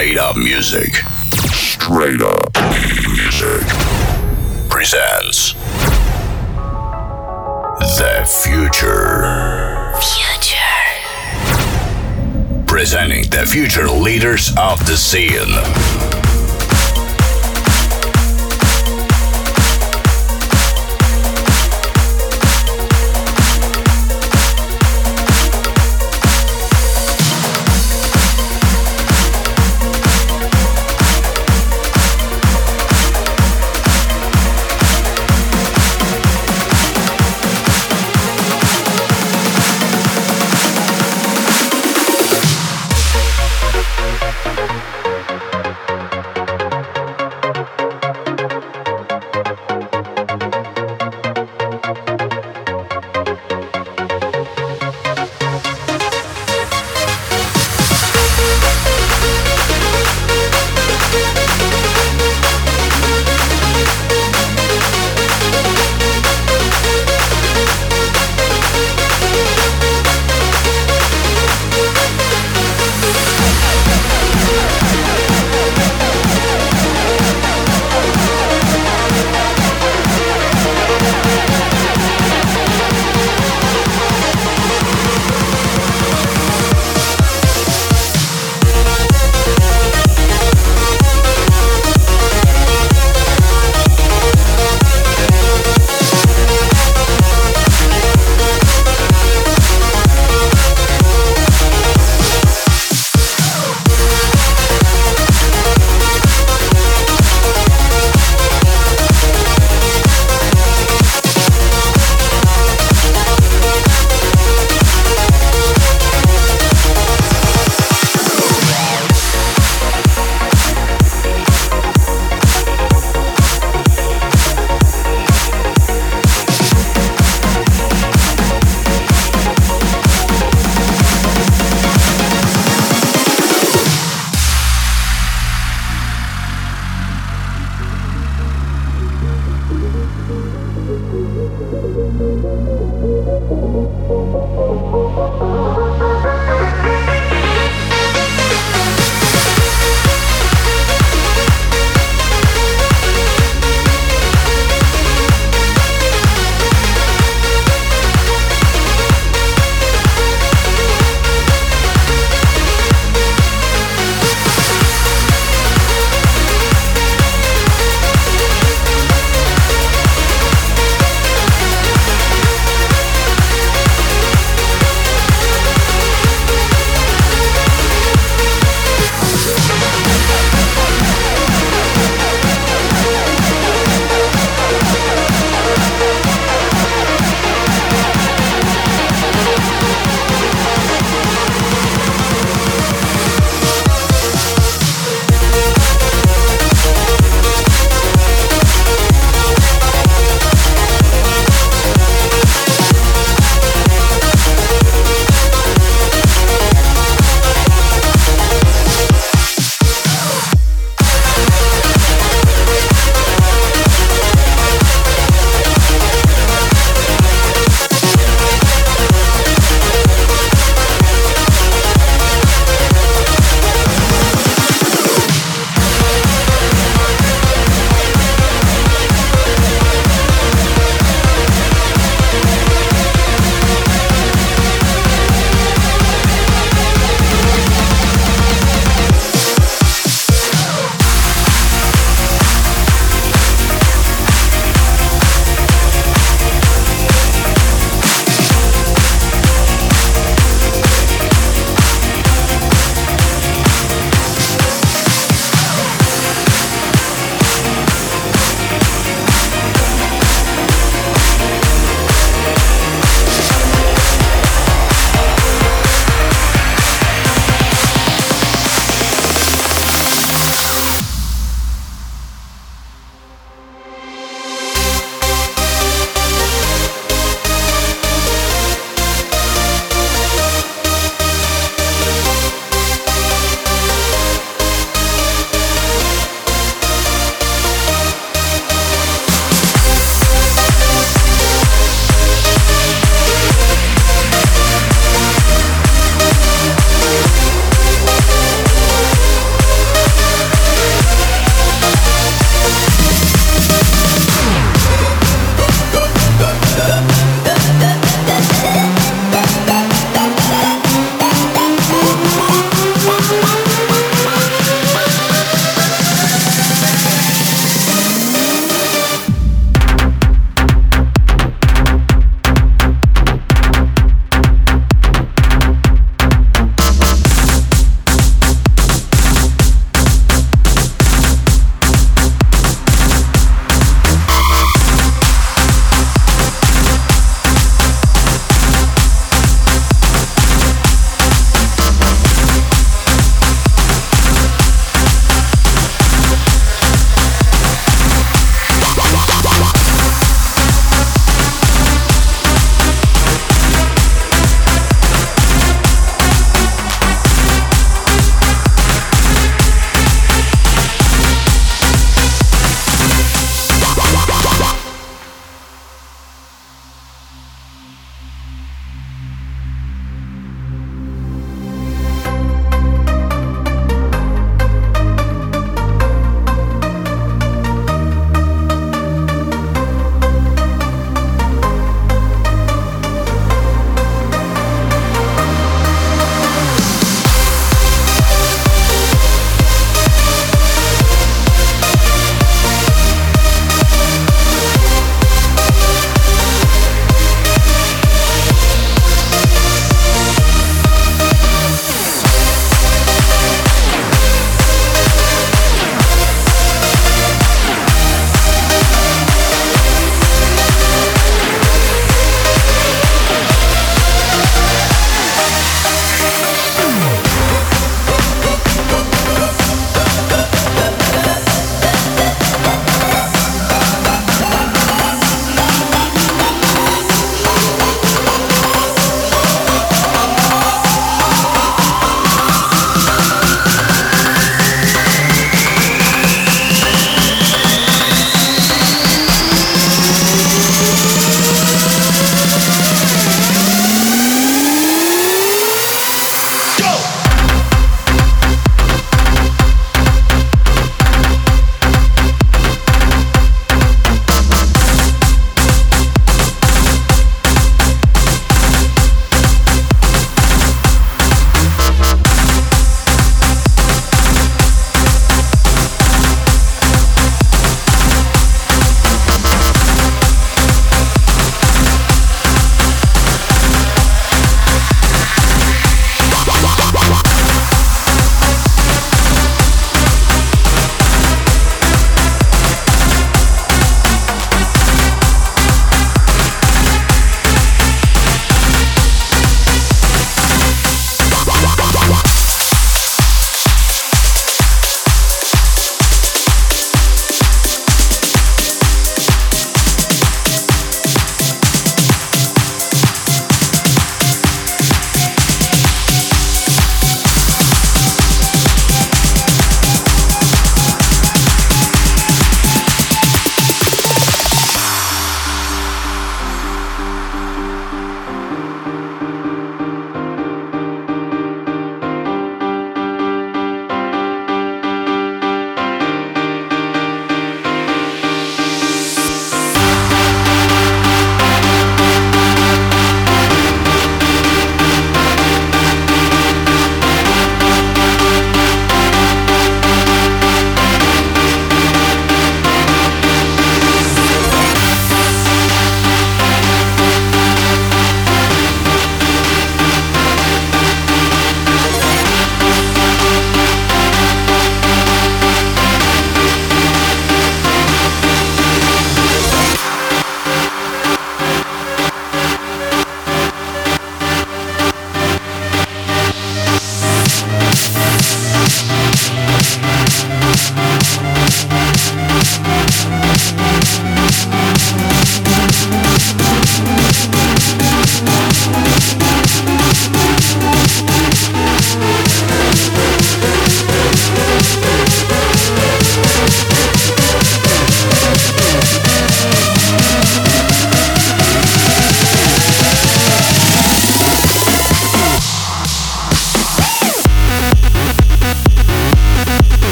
Straight Up Music. Straight Up Music presents The Future. Future. Presenting the future leaders of the scene.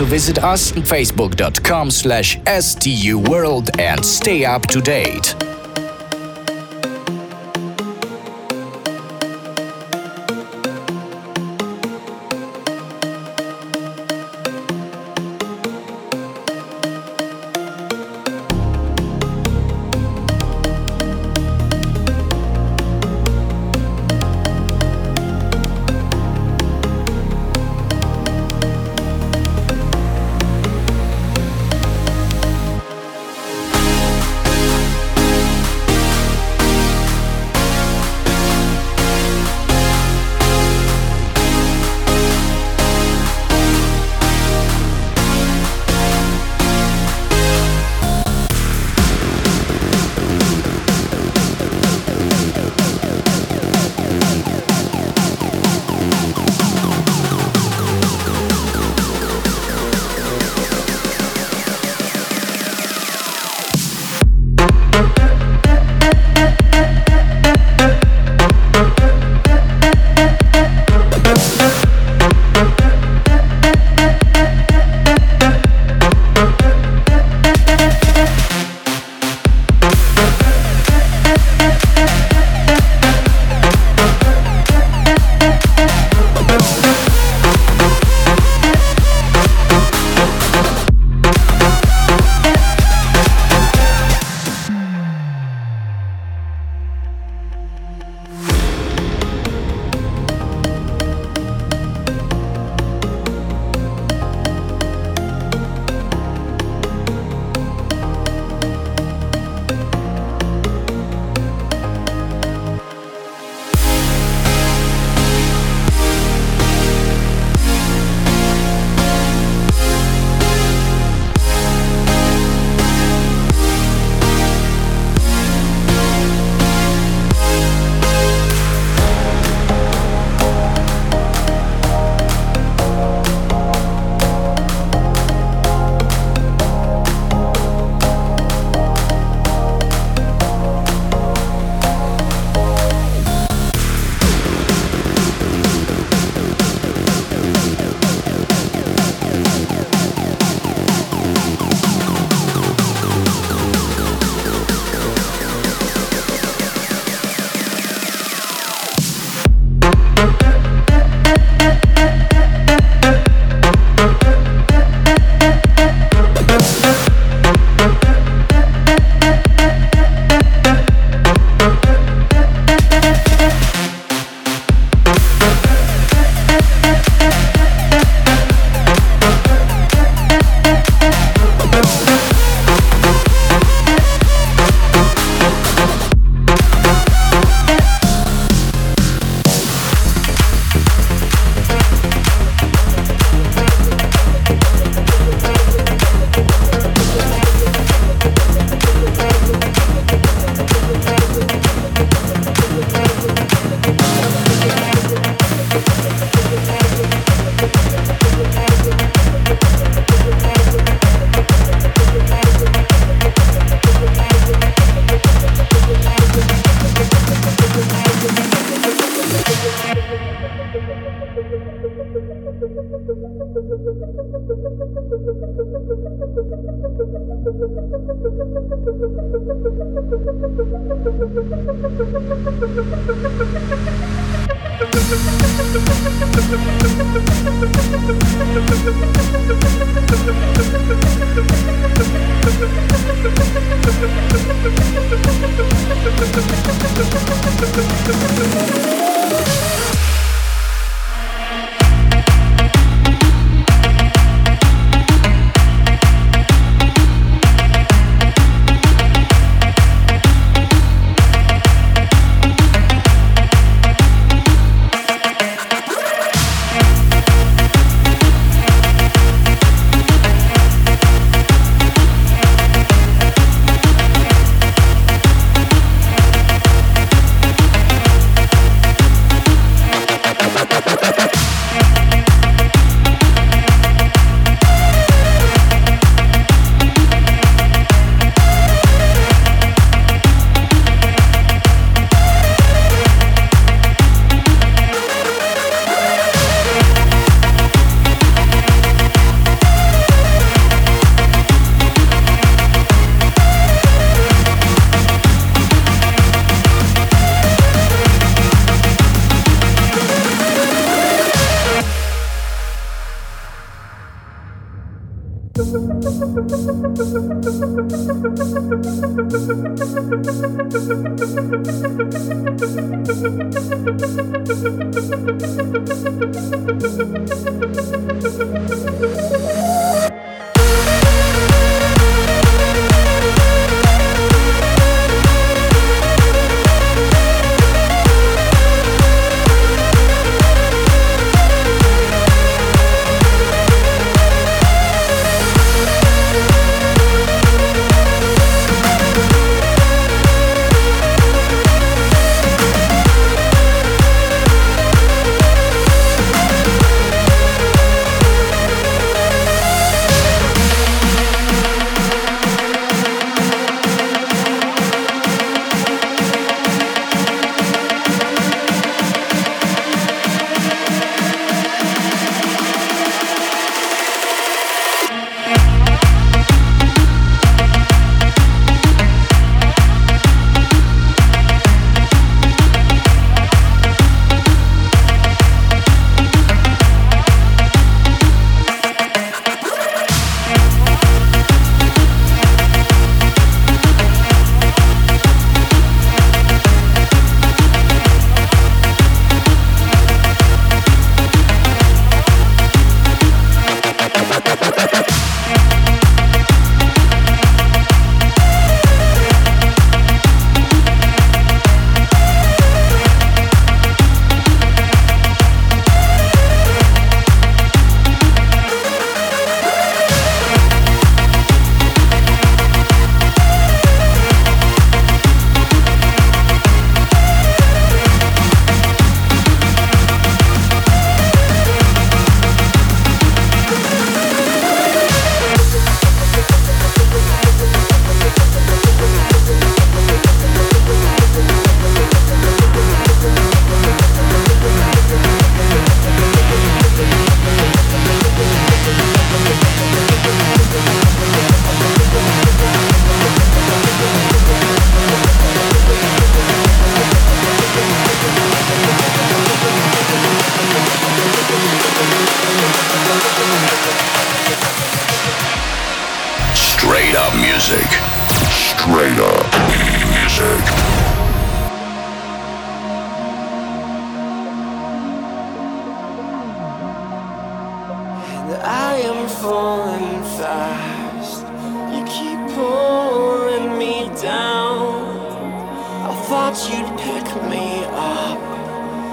To visit us on facebook.com slash stuworld and stay up to date.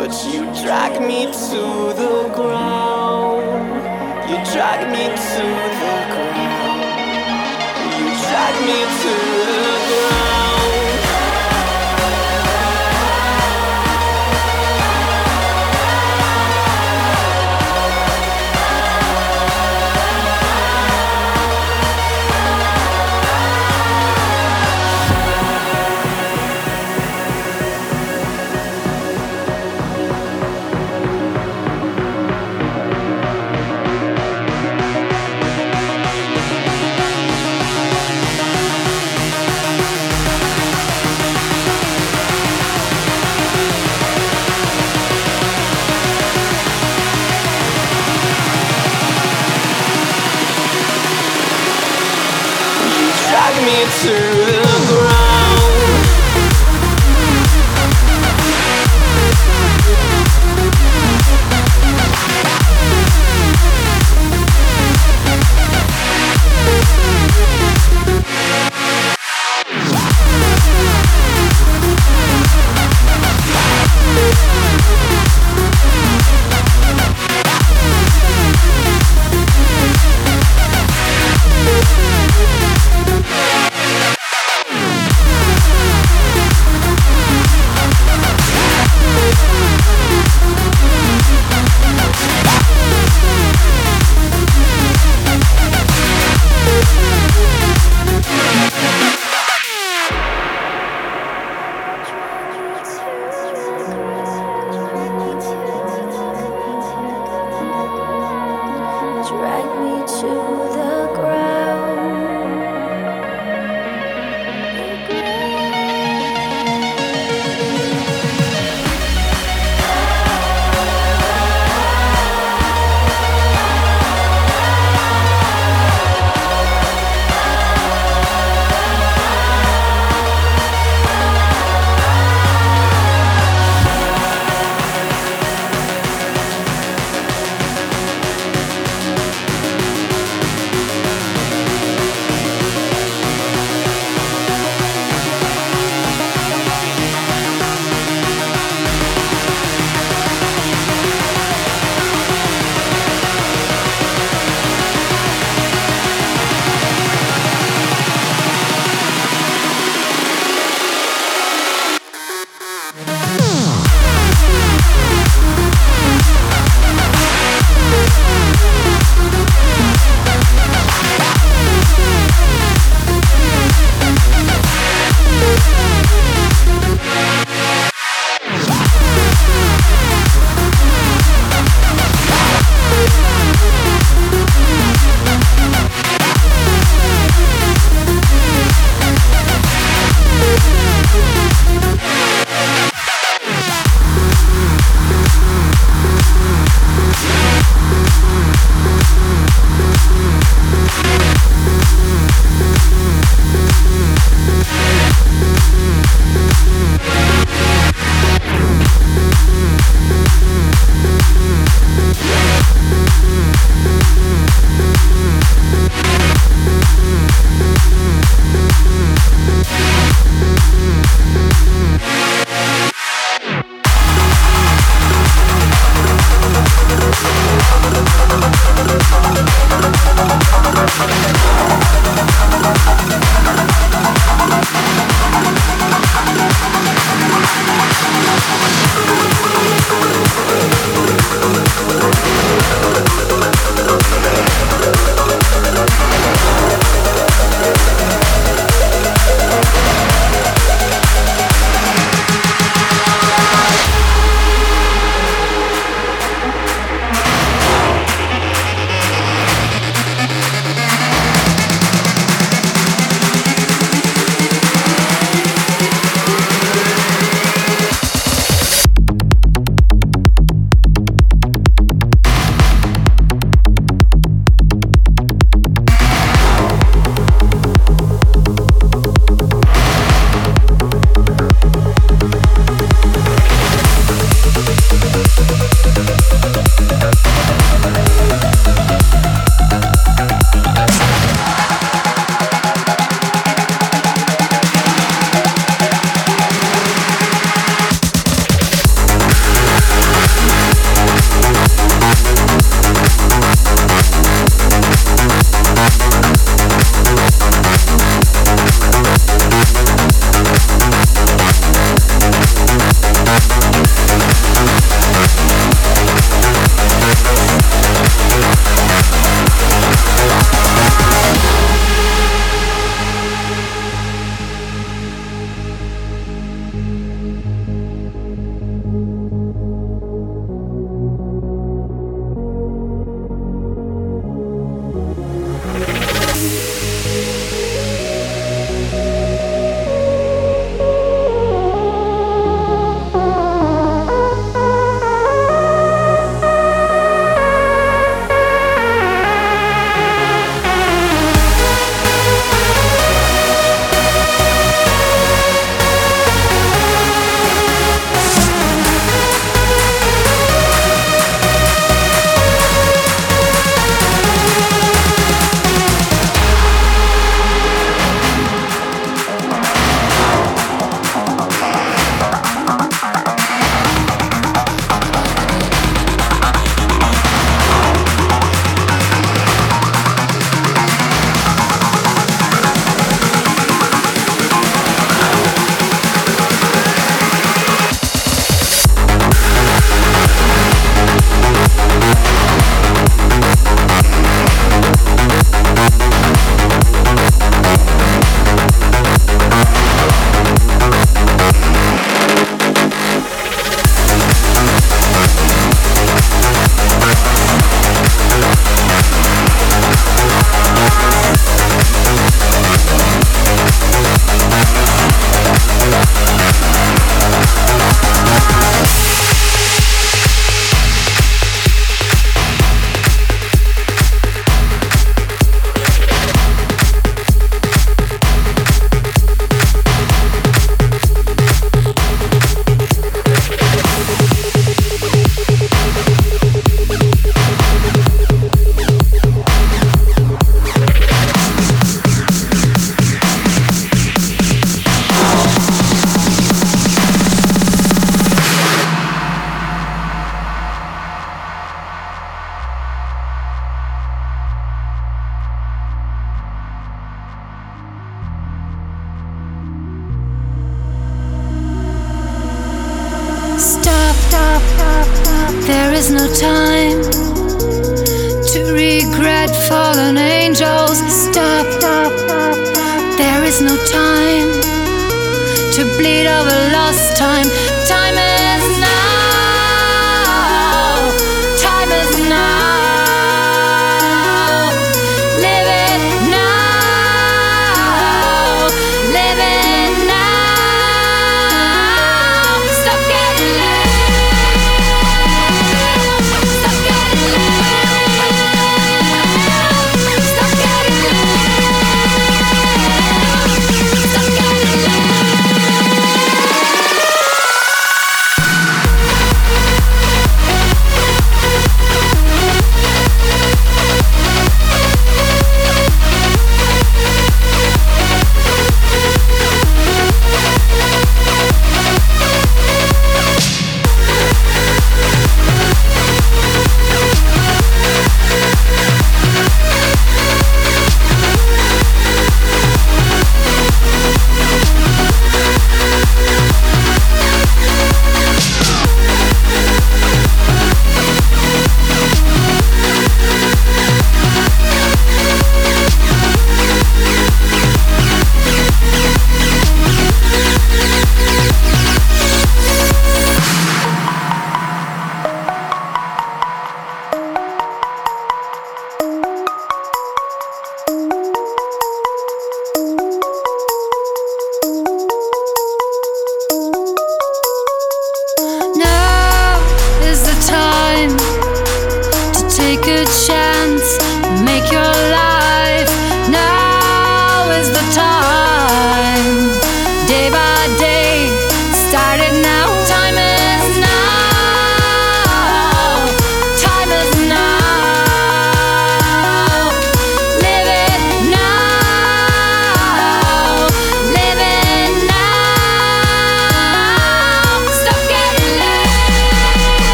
But you drag me to the ground. You drag me to the ground. You drag me to the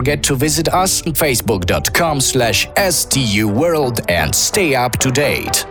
forget to visit us on facebook.com slash stuworld and stay up to date.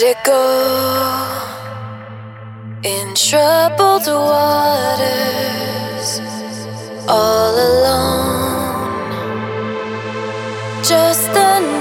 let it go in troubled waters, all alone, just a.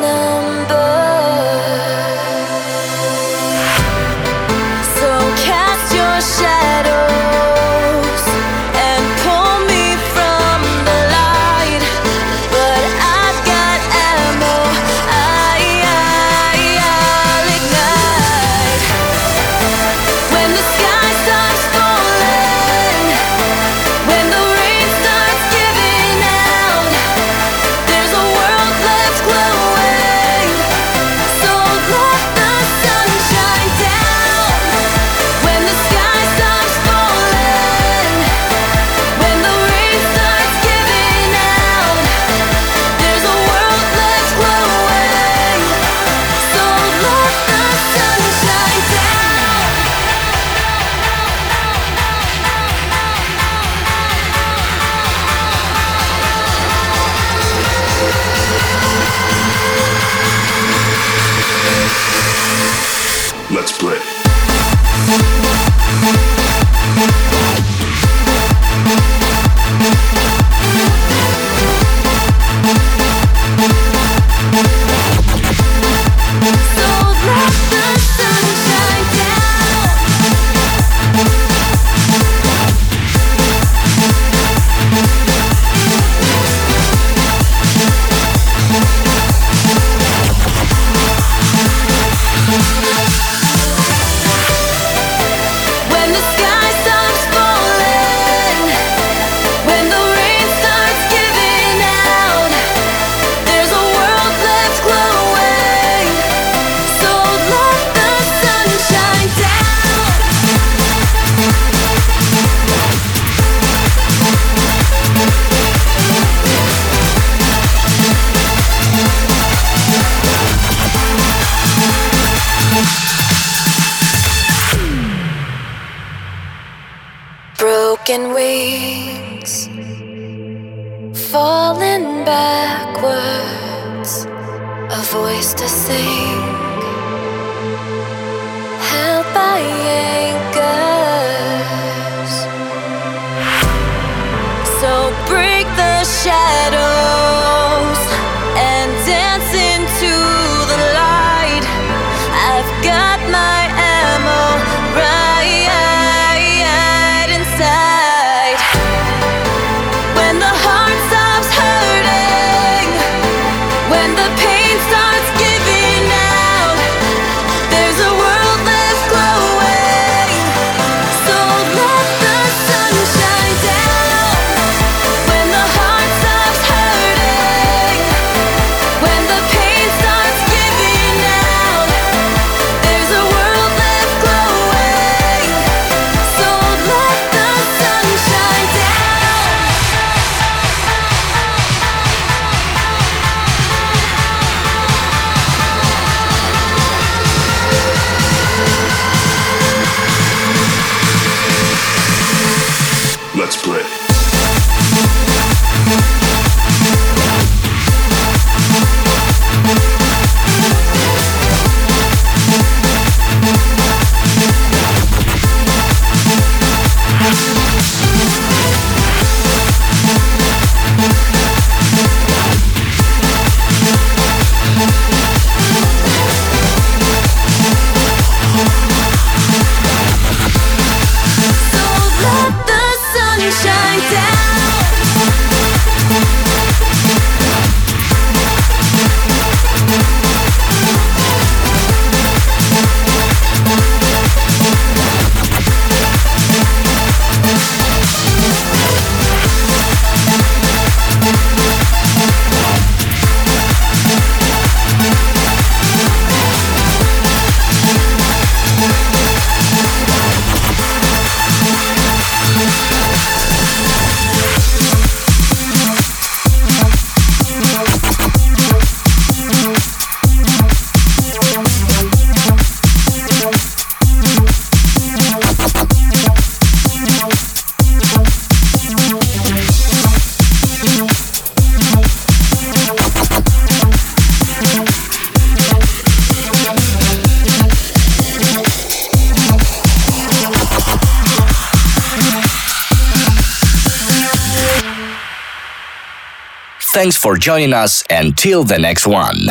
Thanks for joining us and till the next one.